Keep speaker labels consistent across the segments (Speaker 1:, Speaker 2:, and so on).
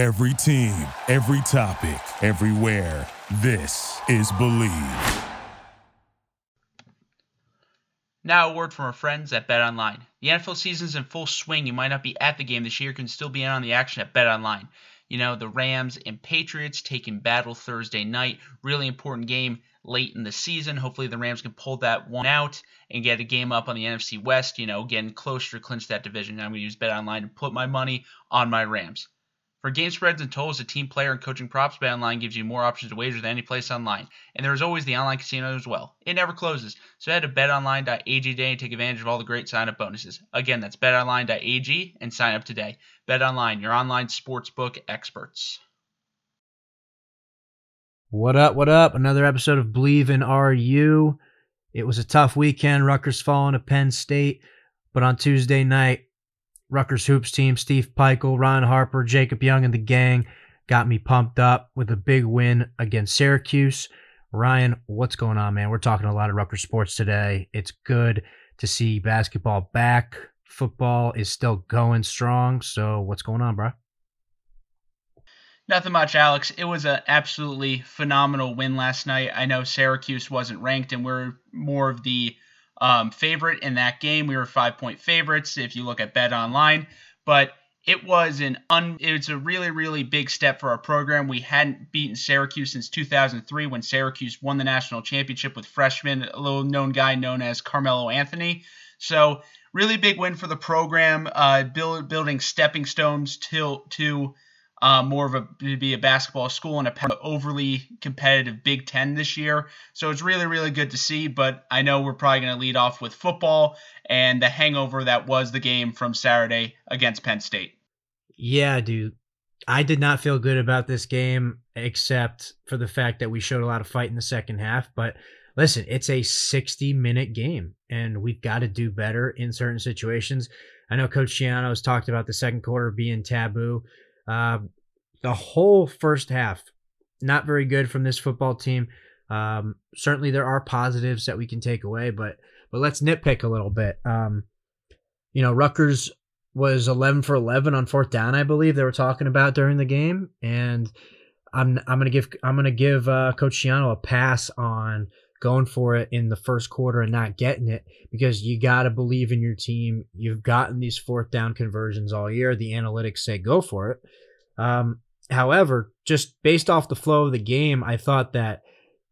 Speaker 1: Every team, every topic, everywhere. This is Bleav.
Speaker 2: Now, a word from our friends at Bet Online. The NFL season's in full swing. You might not be at the game this year, can still be in on the action at Bet Online. You know, the Rams and Patriots taking battle Thursday night. Really important game late in the season. Hopefully, the Rams can pull that one out and get a game up on the NFC West, you know, getting closer to clinch that division. I'm going to use Bet Online to put my money on my Rams. For game spreads and totals, the team player and coaching props, BetOnline gives you more options to wager than any place online. And there is always the online casino as well. It never closes. So head to betonline.ag today and take advantage of all the great sign-up bonuses. Again, that's betonline.ag and sign up today. BetOnline, your online sportsbook experts.
Speaker 3: What up, what up? Another episode of Believe in RU. It was a tough weekend. Rutgers falling to Penn State. But on Tuesday night, Rutgers Hoops team, Steve Pikiell, Ron Harper, Jacob Young, and the gang got me pumped up with a big win against Syracuse. Ryan, what's going on, man? We're talking a lot of Rutgers sports today. It's good to see basketball back. Football is still going strong. So, what's going on, bro?
Speaker 2: Nothing much, Alex. It was an absolutely phenomenal win last night. I know Syracuse wasn't ranked, and we're more of the um, favorite in that game. We were five point favorites if you look at Bet Online, but it was an un, it's a really really big step for our program. We hadn't beaten Syracuse since 2003 when Syracuse won the national championship with freshman, a little known guy known as Carmelo Anthony. So really big win for the program, uh, build, building stepping stones to to uh, more of a be a basketball school and a overly competitive Big Ten this year. So it's really really good to see. But I know we're probably going to lead off with football and the hangover that was the game from Saturday against Penn State.
Speaker 3: Yeah, dude. I did not feel good about this game, except for the fact that we showed a lot of fight in the second half. But listen, it's a 60 minute game, and we've got to do better in certain situations. I know Coach Schiano has talked about the second quarter being taboo. Uh, the whole first half, not very good from this football team. Um, certainly, there are positives that we can take away, but but let's nitpick a little bit. Um, you know, Rutgers was 11 for 11 on fourth down, I believe they were talking about during the game, and I'm I'm gonna give I'm gonna give uh, Coach a pass on going for it in the first quarter and not getting it because you got to believe in your team. You've gotten these fourth down conversions all year. The analytics say go for it. Um, however, just based off the flow of the game, I thought that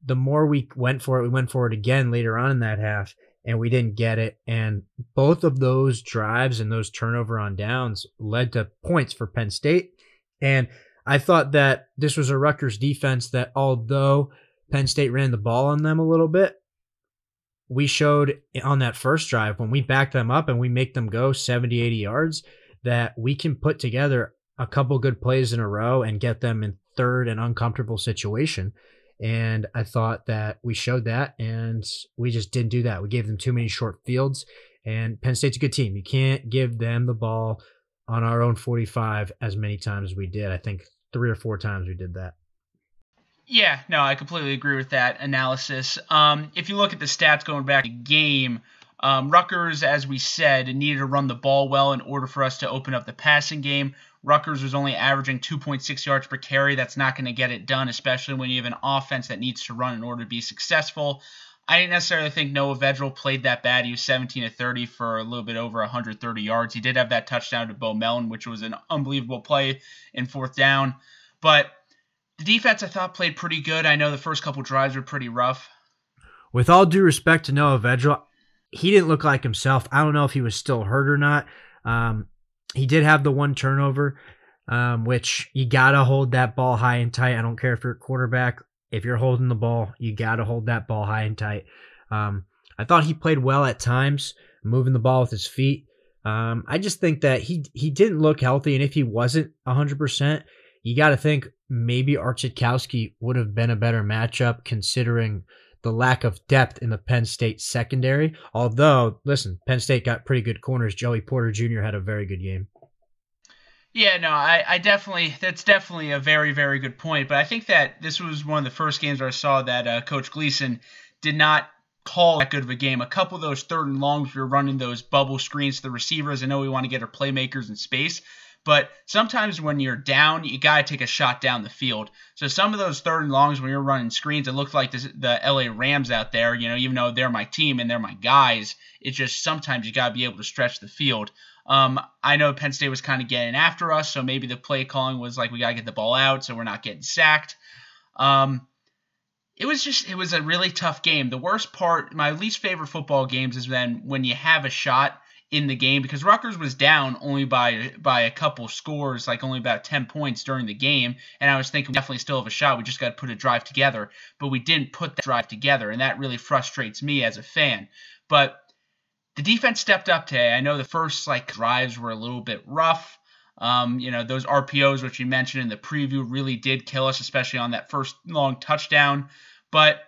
Speaker 3: the more we went for it, we went for it again later on in that half, and we didn't get it. And both of those drives and those turnover on downs led to points for Penn State. And I thought that this was a Rutgers defense that, although Penn State ran the ball on them a little bit, we showed on that first drive when we back them up and we make them go 70, 80 yards that we can put together a couple good plays in a row and get them in third and uncomfortable situation. And I thought that we showed that, and we just didn't do that. We gave them too many short fields, and Penn State's a good team. You can't give them the ball on our own 45 as many times as we did. I think three or four times we did that.
Speaker 2: Yeah, no, I completely agree with that analysis. Um, if you look at the stats going back to game, um, Rutgers, as we said, needed to run the ball well in order for us to open up the passing game. Rutgers was only averaging 2.6 yards per carry. That's not going to get it done, especially when you have an offense that needs to run in order to be successful. I didn't necessarily think Noah Vedral played that bad. He was 17 to 30 for a little bit over 130 yards. He did have that touchdown to Bo Melton, which was an unbelievable play in fourth down. But the defense, I thought, played pretty good. I know the first couple drives were pretty rough.
Speaker 3: With all due respect to Noah Vedral, he didn't look like himself. I don't know if he was still hurt or not. Um, he did have the one turnover, um, which you gotta hold that ball high and tight. I don't care if you're a quarterback. If you're holding the ball, you gotta hold that ball high and tight. Um, I thought he played well at times, moving the ball with his feet. Um, I just think that he he didn't look healthy, and if he wasn't 100, percent you got to think maybe Art Sitkowski would have been a better matchup considering the lack of depth in the Penn State secondary. Although, listen, Penn State got pretty good corners. Joey Porter Jr. had a very good game.
Speaker 2: Yeah, no, I, I definitely that's definitely a very very good point. But I think that this was one of the first games where I saw that uh, Coach Gleeson did not call that good of a game. A couple of those third and longs, we were running those bubble screens to the receivers. I know we want to get our playmakers in space, But sometimes when you're down, you got to take a shot down the field. So some of those third and longs when you're running screens, it looked like this, the LA Rams out there, you know, even though they're my team and they're my guys, it's just sometimes you got to be able to stretch the field. Um, I know Penn State was kind of getting after us, so maybe the play calling was like we got to get the ball out so we're not getting sacked. Um, it was just it was a really tough game. The worst part, my least favorite football games is then when you have a shot in the game because Rutgers was down only by by a couple scores, like only about 10 points during the game, and I was thinking we definitely still have a shot. We just got to put a drive together, but we didn't put that drive together, and that really frustrates me as a fan. But the defense stepped up today. I know the first like drives were a little bit rough. Um, you know, those RPOs, which you mentioned in the preview, really did kill us, especially on that first long touchdown. But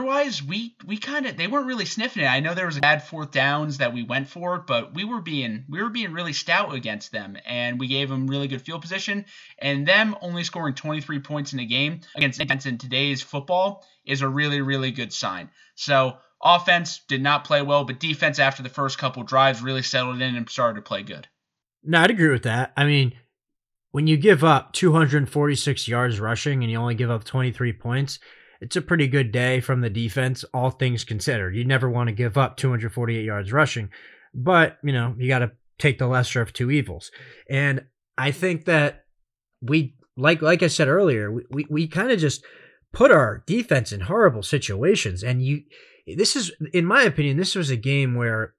Speaker 2: otherwise, we we kind of they weren't really sniffing it. I know there was a bad fourth downs that we went for, but we were being we were being really stout against them, and we gave them really good field position. And them only scoring 23 points in a game against defense in today's football is a really really good sign. So offense did not play well, but defense after the first couple drives really settled in and started to play good.
Speaker 3: No, I'd agree with that. I mean, when you give up 246 yards rushing and you only give up 23 points, it's a pretty good day from the defense, all things considered. You never want to give up 248 yards rushing, but, you know, you got to take the lesser of two evils. And I think that we, like, like I said earlier, we, we, we kind of just put our defense in horrible situations. And you, this is, in my opinion, this was a game where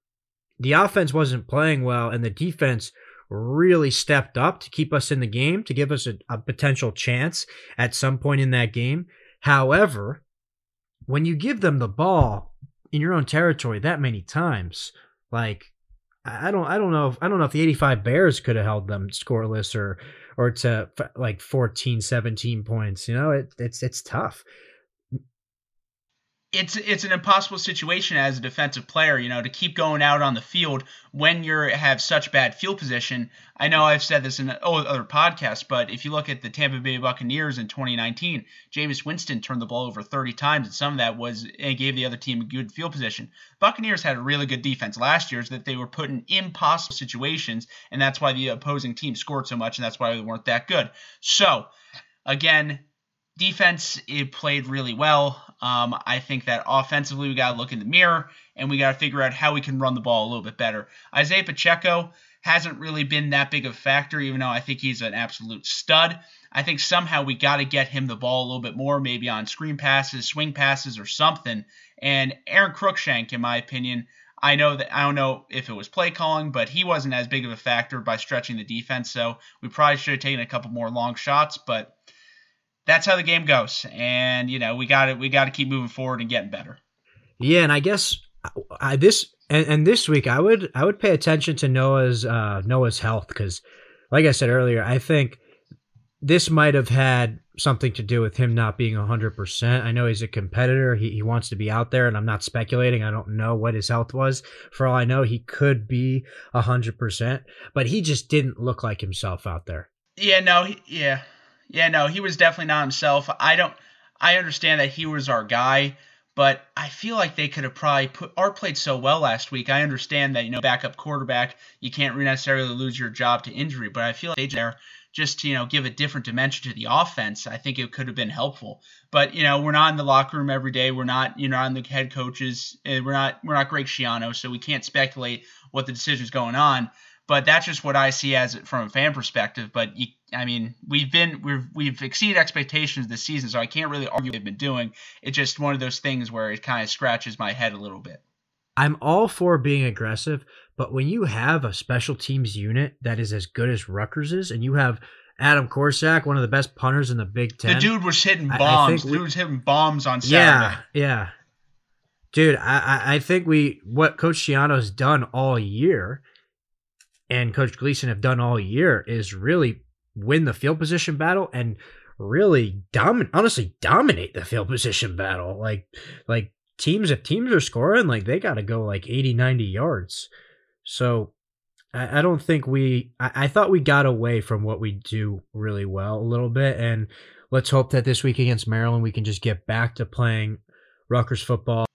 Speaker 3: the offense wasn't playing well and the defense really stepped up to keep us in the game, to give us a, a, potential chance at some point in that game. However, when you give them the ball in your own territory that many times, like I don't I don't know if I don't know if the 85 Bears could have held them scoreless or or to like 14 17 points, you know, it, it's it's tough
Speaker 2: it's it's an impossible situation as a defensive player, you know, to keep going out on the field when you have such bad field position. I know I've said this in other podcasts, but if you look at the Tampa Bay Buccaneers in 2019, Jameis Winston turned the ball over 30 times, and some of that was and gave the other team a good field position. Buccaneers had a really good defense last year, is that they were put in impossible situations, and that's why the opposing team scored so much, and that's why they weren't that good. So, again, defense it played really well. Um, I think that offensively we got to look in the mirror and we got to figure out how we can run the ball a little bit better. Isaiah Pacheco hasn't really been that big of a factor, even though I think he's an absolute stud. I think somehow we got to get him the ball a little bit more, maybe on screen passes, swing passes, or something. And Aaron Cruikshank, in my opinion, I know that I don't know if it was play calling, but he wasn't as big of a factor by stretching the defense. So we probably should have taken a couple more long shots, but that's how the game goes. And you know, we got to we got to keep moving forward and getting better.
Speaker 3: Yeah, and I guess I this and, and this week I would I would pay attention to Noah's uh, Noah's health because, like I said earlier, I think this might have had something to do with him not being 100%. I know he's a competitor. He, he wants to be out there, and I'm not speculating. I don't know what his health was. For all I know, he could be 100%, but he just didn't look like himself out there.
Speaker 2: Yeah, no, he, yeah. Yeah, no, he was definitely not himself. I don't. I understand that he was our guy, but I feel like they could have probably put Art played so well last week. I understand that you know backup quarterback, you can't necessarily lose your job to injury, but I feel like they there just to you know give a different dimension to the offense. I think it could have been helpful. But you know we're not in the locker room every day. We're not you know on the head coaches. We're not we're not Greg Schiano, so we can't speculate what the decision's going on. But that's just what I see as from a fan perspective. But you, I mean, we've been we've we've exceeded expectations this season, so I can't really argue they've been doing. It's just one of those things where it kind of scratches my head a little bit.
Speaker 3: I'm all for being aggressive, but when you have a special teams unit that is as good as Rutgers is, and you have Adam Korsak, one of the best punters in the Big Ten.
Speaker 2: The dude was hitting bombs. the dude was hitting bombs on Saturday.
Speaker 3: Yeah, yeah. Dude, I, I think we what Coach Schiano's done all year and Coach Gleeson have done all year is really win the field position battle and really dominate honestly dominate the field position battle. Like like teams if teams are scoring like they got to go like 80 90 yards. So I, I don't think we I, I thought we got away from what we do really well a little bit and let's hope that this week against maryland we can just get back to playing Rutgers football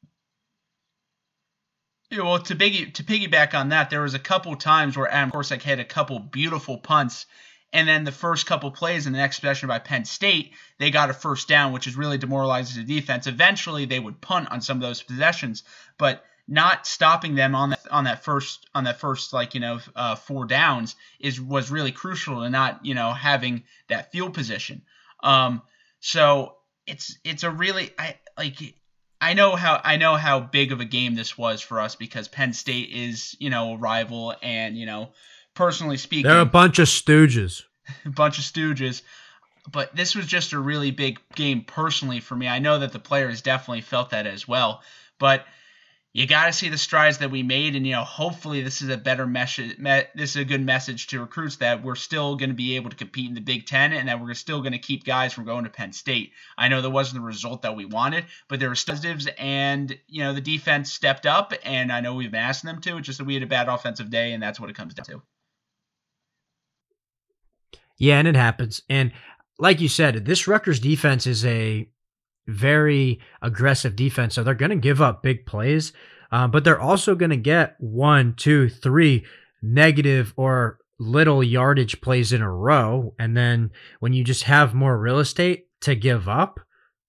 Speaker 2: Yeah, well, to piggy to piggyback on that, there was a couple times where Adam Korsak had a couple beautiful punts, and then the first couple plays in the next possession by Penn State, they got a first down, which is really demoralizing the defense. Eventually, they would punt on some of those possessions, but not stopping them on that on that first on that first like you know uh, four downs is was really crucial to not you know having that field position. Um, so it's it's a really I like I know how I know how big of a game this was for us because Penn State is you know a rival and you know personally speaking
Speaker 3: they're a bunch of stooges,
Speaker 2: a bunch of stooges. But this was just a really big game personally for me. I know that the players definitely felt that as well. But you got to see the strides that we made, and you know, hopefully, this is a better message. Me- this is a good message to recruits that we're still going to be able to compete in the Big Ten, and that we're still going to keep guys from going to Penn State. I know that wasn't the result that we wanted, but there were positives, and you know, the defense stepped up, and I know we've been asking them to. It's just that we had a bad offensive day, and that's what it comes down to.
Speaker 3: Yeah, and it happens. And like you said, this Rutgers defense is a very aggressive defense. So they're going to give up big plays, uh, but they're also going to get one, two, three negative or little yardage plays in a row. And then when you just have more real estate to give up,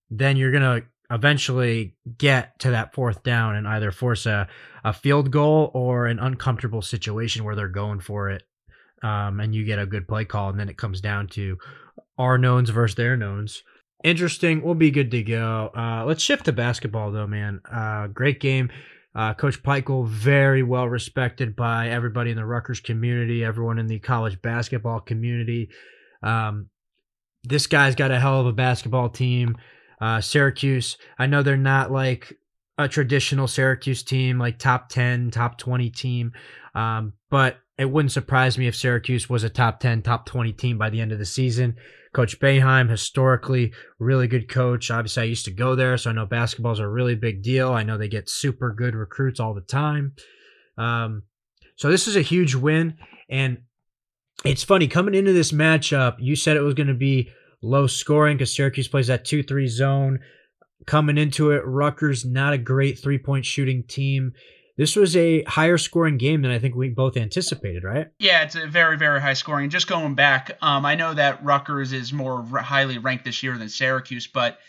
Speaker 3: then you're going to eventually get to that fourth down and either force a, a field goal or an uncomfortable situation where they're going for it. Um, and you get a good play call. And then it comes down to our knowns versus their knowns interesting. We'll be good to go. Uh, let's shift to basketball, though, man. Uh, great game. Uh, Coach Pikiell, very well respected by everybody in the Rutgers community, everyone in the college basketball community. Um, this guy's got a hell of a basketball team. Uh, Syracuse, I know they're not like a traditional Syracuse team, like top 10, top 20 team, um, but it wouldn't surprise me if Syracuse was a top 10, top 20 team by the end of the season. Coach Boeheim, historically, really good coach. Obviously, I used to go there, so I know basketball is a really big deal. I know they get super good recruits all the time. Um, so this is a huge win. And it's funny, coming into this matchup, you said it was going to be low scoring because Syracuse plays that 2 3 zone. Coming into it, Rutgers, not a great three point shooting team this was a higher scoring game than I think we both anticipated, right?
Speaker 2: Yeah, it's a very, very high scoring. Just going back, um, I know that Rutgers is more highly ranked this year than Syracuse, but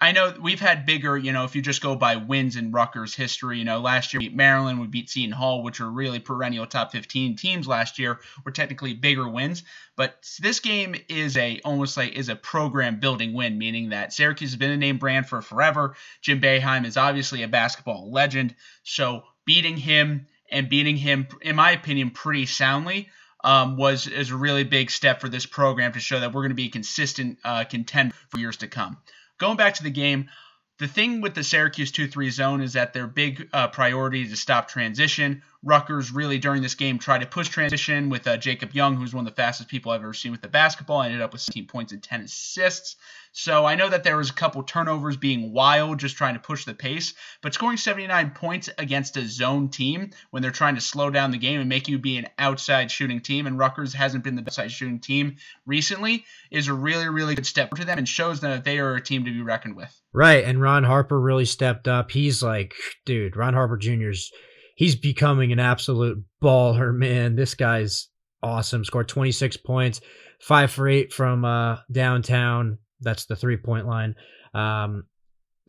Speaker 2: I know we've had bigger, you know, if you just go by wins in Rutgers history, you know, last year we beat Maryland, we beat Seton Hall, which are really perennial top 15 teams last year, were technically bigger wins. But this game is a almost like is a program building win, meaning that Syracuse has been a name brand for forever. Jim Boeheim is obviously a basketball legend. So beating him and beating him, in my opinion, pretty soundly. Um, was is a really big step for this program to show that we're going to be a consistent uh, contender for years to come. Going back to the game, the thing with the Syracuse 2 3 zone is that their big uh, priority is to stop transition. Rutgers really during this game tried to push transition with uh, Jacob Young, who's one of the fastest people I've ever seen with the basketball. Ended up with 17 points and 10 assists. So I know that there was a couple turnovers being wild, just trying to push the pace. But scoring 79 points against a zone team when they're trying to slow down the game and make you be an outside shooting team, and Rutgers hasn't been the outside shooting team recently, is a really, really good step to them and shows them that they are a team to be reckoned with.
Speaker 3: Right, and Ron Harper really stepped up. He's like, dude, Ron Harper Jr.'s he's becoming an absolute baller, man. This guy's awesome. Scored 26 points, five for eight from uh, downtown. That's the three point line. Um,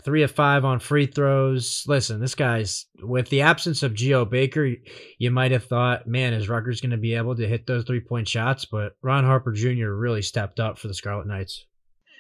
Speaker 3: three of five on free throws. Listen, this guy's with the absence of Geo Baker, you might have thought, man, is Rutgers going to be able to hit those three point shots? But Ron Harper Jr. really stepped up for the Scarlet Knights.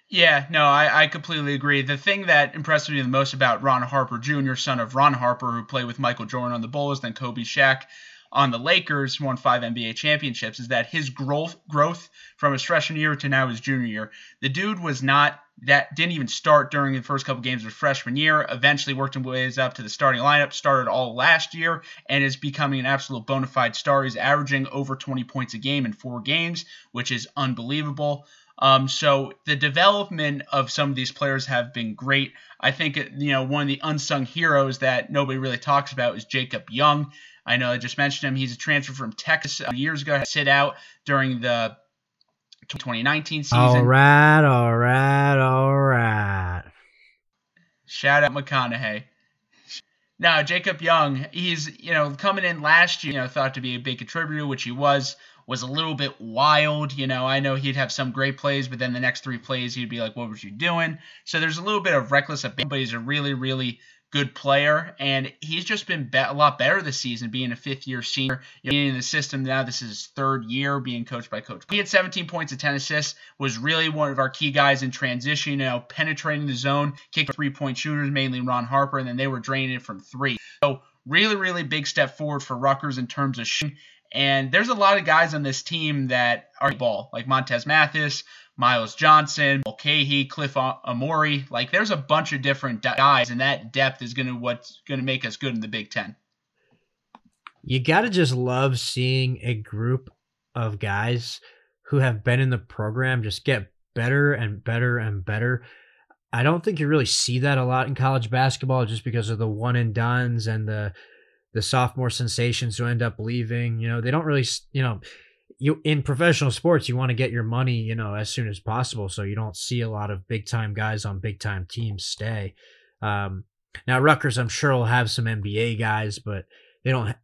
Speaker 2: Yeah, no, I, I completely agree. The thing that impressed me the most about Ron Harper Jr., son of Ron Harper, who played with Michael Jordan on the Bulls, then Kobe Shaq on the Lakers, won five NBA championships, is that his growth growth from his freshman year to now his junior year. The dude was not that didn't even start during the first couple games of freshman year. Eventually worked his ways up to the starting lineup. Started all last year and is becoming an absolute bona fide star. He's averaging over 20 points a game in four games, which is unbelievable. Um, so the development of some of these players have been great. I think you know one of the unsung heroes that nobody really talks about is Jacob Young. I know I just mentioned him. He's a transfer from Texas years ago. Had sit out during the 2019 season.
Speaker 3: All right, all right, all right.
Speaker 2: Shout out McConaughey. Now Jacob Young, he's you know coming in last year, you know thought to be a big contributor, which he was. Was a little bit wild, you know. I know he'd have some great plays, but then the next three plays he'd be like, "What was you doing?" So there's a little bit of reckless abandon, but he's a really, really good player, and he's just been be- a lot better this season, being a fifth year senior, being in the system now. This is his third year being coached by Coach. He had 17 points and 10 assists, was really one of our key guys in transition, you know, penetrating the zone, kicking three point shooters, mainly Ron Harper, and then they were draining it from three. So, really, really big step forward for Rutgers in terms of shooting. And there's a lot of guys on this team that are ball, like Montez Mathis, Myles Johnson, Mulcahy, Cliff Amori. Like there's a bunch of different guys, and that depth is gonna what's gonna make us good in the Big Ten.
Speaker 3: You gotta just love seeing a group of guys who have been in the program just get better and better and better. I don't think you really see that a lot in college basketball just because of the one and dones and the the sophomore sensations who end up leaving. You know, they don't really, you know, you in professional sports you want to get your money you know as soon as possible so you don't see a lot of big time guys on big time teams stay um, now Rutgers I'm sure will have some NBA guys but they don't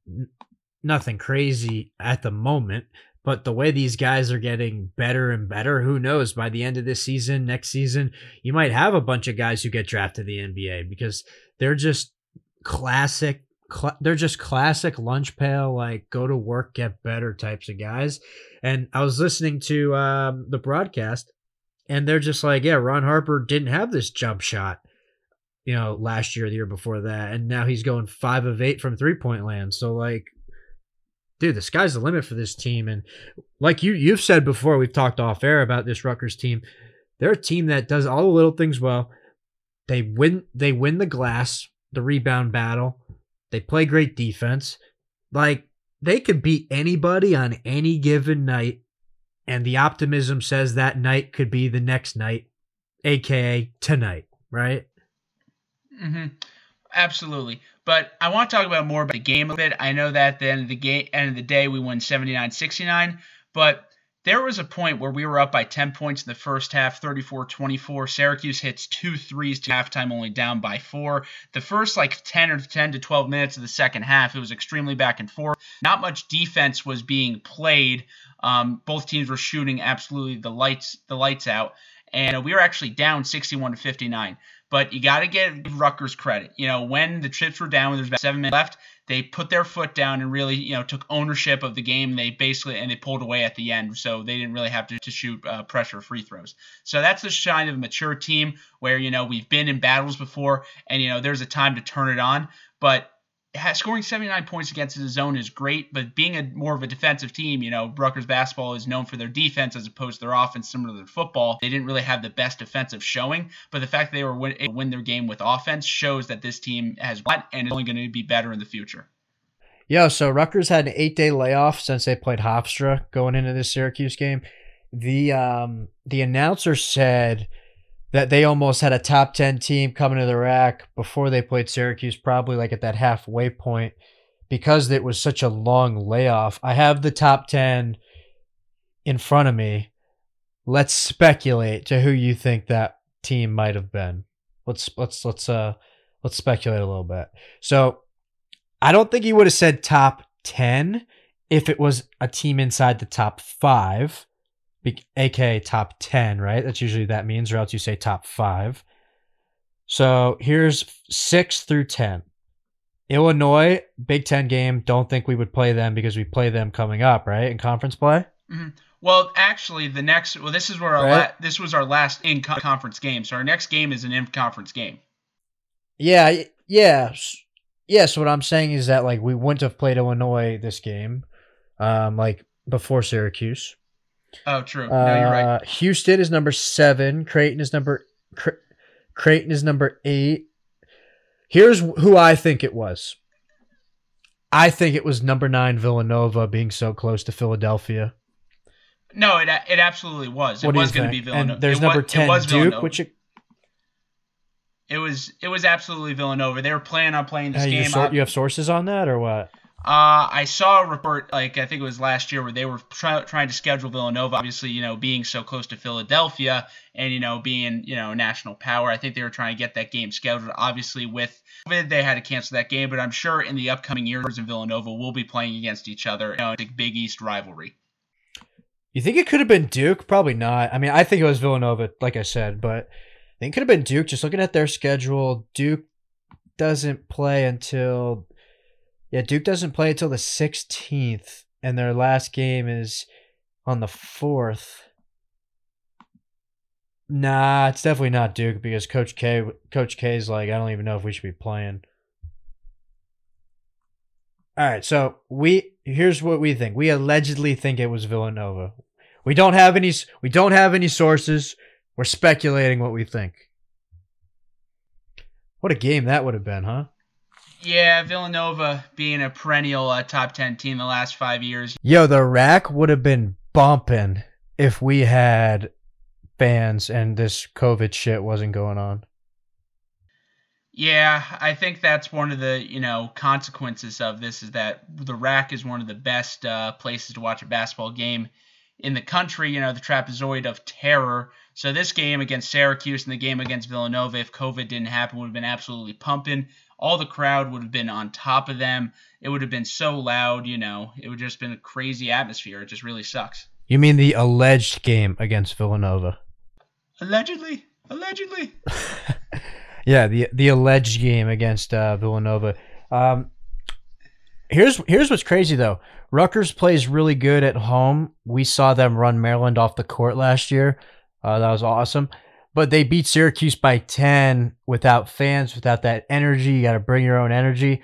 Speaker 3: nothing crazy at the moment but the way these guys are getting better and better who knows by the end of this season next season you might have a bunch of guys who get drafted to the NBA because they're just classic cl- they're just classic lunch pail, like go to work, get better types of guys. And I was listening to um, the broadcast, and they're just like, yeah, Ron Harper didn't have this jump shot, you know, last year, the year before that, and now he's going five of eight from three point land. So like, dude, the sky's the limit for this team. And like you you've said before, we've talked off air about this Rutgers team. They're a team that does all the little things well. They win they win the glass, the rebound battle. They play great defense. Like they could beat anybody on any given night, and the optimism says that night could be the next night, aka tonight, right?
Speaker 2: Mm-hmm. Absolutely. But I want to talk about more about the game a bit. I know that at the end of the game, end of the day, we won 79-69, but there was a point where we were up by 10 points in the first half, 34 24. Syracuse hits two threes to halftime, only down by four. The first like 10 or 10 to 12 minutes of the second half, it was extremely back and forth. Not much defense was being played. Um, both teams were shooting absolutely the lights the lights out, and we were actually down 61 to 59. But you got to give Rutgers credit. You know, when the chips were down, when there's about seven minutes left, they put their foot down and really, you know, took ownership of the game. They basically and they pulled away at the end, so they didn't really have to, to shoot uh, pressure free throws. So that's the shine of a mature team where you know we've been in battles before, and you know there's a time to turn it on. But scoring 79 points against the zone is great, but being a more of a defensive team, you know, Rutgers basketball is known for their defense as opposed to their offense, similar to their football. They didn't really have the best defensive showing, but the fact that they were win, win their game with offense shows that this team has won and is only going to be better in the future.
Speaker 3: Yeah, so Rutgers had an eight day layoff since they played Hofstra going into this Syracuse game. The um the announcer said that they almost had a top 10 team coming to the RAC before they played Syracuse, probably like at that halfway point because it was such a long layoff. I have the top 10 in front of me. Let's speculate to who you think that team might have been. Let's let's let's uh let's speculate a little bit. So, I don't think he would have said top 10 if it was a team inside the top 5 aka top 10, right? That's usually that means, or else you say top five. So here's six through 10. Illinois, Big Ten game. Don't think we would play them because we play them coming up, right? In conference play?
Speaker 2: Mm-hmm. Well, actually, the next, well, this is where our, right? la- this was our last in conference game. So our next game is an in conference game.
Speaker 3: Yeah. Yeah. Yeah. So what I'm saying is that, like, we wouldn't have played Illinois this game, um, like, before Syracuse.
Speaker 2: Oh, true. No, you're right. Uh,
Speaker 3: Houston is number seven. Creighton is number Cre- Creighton is number eight. Here's who I think it was. I think it was number nine Villanova being so close to Philadelphia.
Speaker 2: No, it it absolutely was. It was going to be Villanova.
Speaker 3: And there's it number was, ten Duke, Villanova. which it,
Speaker 2: it was it was absolutely Villanova. They were planning on playing this
Speaker 3: game.
Speaker 2: You,
Speaker 3: you have sources on that or what?
Speaker 2: Uh, I saw a report, like I think it was last year, where they were try- trying to schedule Villanova. Obviously, you know, being so close to Philadelphia and you know being you know national power, I think they were trying to get that game scheduled. Obviously, with COVID, they had to cancel that game, but I'm sure in the upcoming years in Villanova, we'll be playing against each other. You know, a Big East rivalry.
Speaker 3: You think it could have been Duke? Probably not. I mean, I think it was Villanova, like I said, but I think it could have been Duke. Just looking at their schedule, Duke doesn't play until yeah, Duke doesn't play until the 16th, and their last game is on the 4th. Nah, it's definitely not Duke because Coach K Coach K is like, I don't even know if we should be playing. All right, so we here's what we think. We allegedly think it was Villanova. We don't have any we don't have any sources. We're speculating what we think. What a game that would have been, huh?
Speaker 2: Yeah, Villanova being a perennial uh, top 10 team the last five years.
Speaker 3: Yo, the RAC would have been bumping if we had fans and this COVID shit wasn't going on.
Speaker 2: Yeah, I think that's one of the you know consequences of this is that the RAC is one of the best uh, places to watch a basketball game in the country. You know, the trapezoid of terror. So this game against Syracuse and the game against Villanova, if COVID didn't happen, would have been absolutely pumping all the crowd would have been on top of them. It would have been so loud, you know, it would just been a crazy atmosphere. It just really sucks.
Speaker 3: You mean the alleged game against Villanova?
Speaker 2: Allegedly, allegedly.
Speaker 3: yeah, the the alleged game against uh, Villanova. Um, here's here's what's crazy though. Rutgers plays really good at home. We saw them run Maryland off the court last year. Uh, that was awesome but they beat Syracuse by 10 without fans, without that energy. You got to bring your own energy.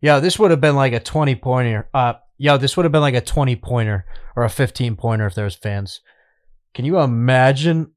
Speaker 3: Yo, this would have been like a 20 pointer. Uh, yo, this would have been like a 20 pointer or a 15 pointer if there was fans. Can you imagine?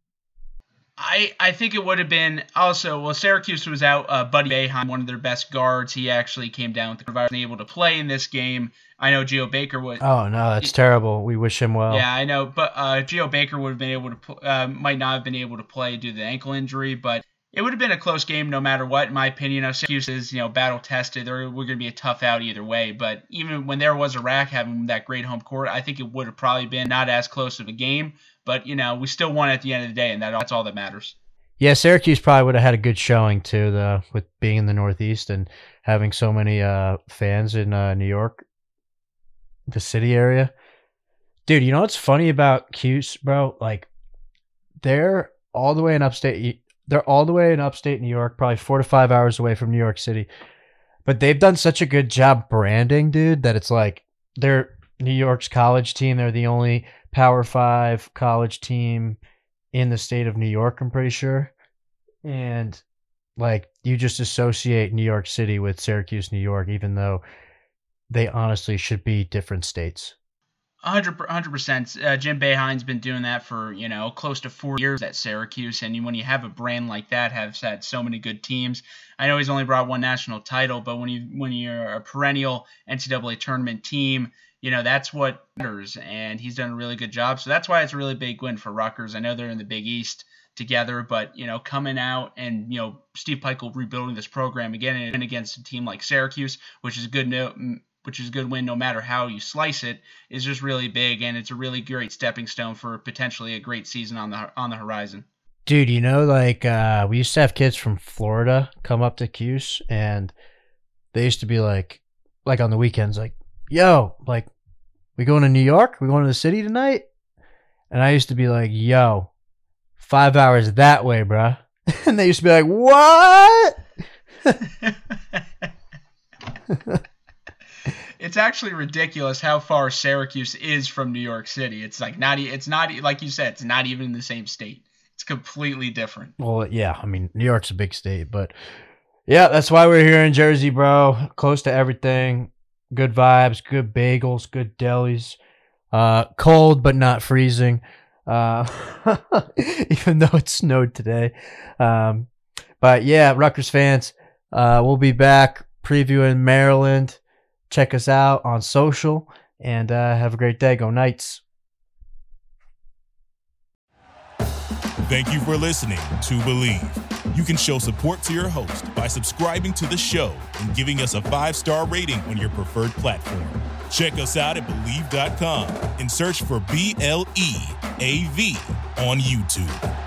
Speaker 2: I, I think it would have been also well Syracuse was out uh, Buddy Boeheim one of their best guards he actually came down with the coronavirus and able to play in this game I know Geo Baker would.
Speaker 3: Oh no, that's he, terrible. We wish him well.
Speaker 2: Yeah, I know, but uh, Geo Baker would have been able to uh, might not have been able to play due to the ankle injury, but it would have been a close game no matter what. In my opinion, now, Syracuse is you know battle tested. They're we're going to be a tough out either way. But even when there was a RAC having that great home court, I think it would have probably been not as close of a game. But you know, we still won at the end of the day, and that, that's all that matters.
Speaker 3: Yeah, Syracuse probably would have had a good showing too, the with being in the Northeast and having so many uh, fans in uh, New York the city area. Dude, you know what's funny about Cuse, bro? Like, they're all the way in upstate. They're all the way in upstate New York, probably four to five hours away from New York City. But they've done such a good job branding, dude, that it's like they're New York's college team. They're the only Power Five college team in the state of New York. I'm pretty sure, and like you just associate New York City with Syracuse, New York, even though they honestly should be different states.
Speaker 2: 100 percent. Uh, Jim Boeheim's been doing that for you know close to four years at Syracuse, and when you have a brand like that, has had so many good teams. I know he's only brought one national title, but when you when you're a perennial NCAA tournament team, you know that's what matters, and he's done a really good job. So that's why it's a really big win for Rutgers. I know they're in the Big East together, but you know coming out and you know Steve Pikiell rebuilding this program again and against a team like Syracuse, which is a good no, which is a good win no matter how you slice it, is just really big, and it's a really great stepping stone for potentially a great season on the on the horizon.
Speaker 3: Dude, you know, like uh, we used to have kids from Florida come up to Cuse, and they used to be like, like on the weekends, like, "Yo, like, we going to New York? We going to the city tonight?" And I used to be like, "Yo, five hours that way, bruh." and they used to be like, "What?"
Speaker 2: it's actually ridiculous how far Syracuse is from New York City. It's like not it's not like you said, it's not even in the same state. It's completely different.
Speaker 3: Well, yeah, I mean, New York's a big state, but yeah, that's why we're here in Jersey, bro. Close to everything. Good vibes, good bagels, good delis. Uh, cold but not freezing. Uh, even though it snowed today. Um, but yeah, Rutgers fans, uh, we'll be back previewing Maryland Check us out on social and uh, have a great day. Go Knights.
Speaker 1: Thank you for listening to Bleav. You can show support to your host by subscribing to the show and giving us a five star rating on your preferred platform. Check us out at Bleav.com and search for B L E A V on YouTube.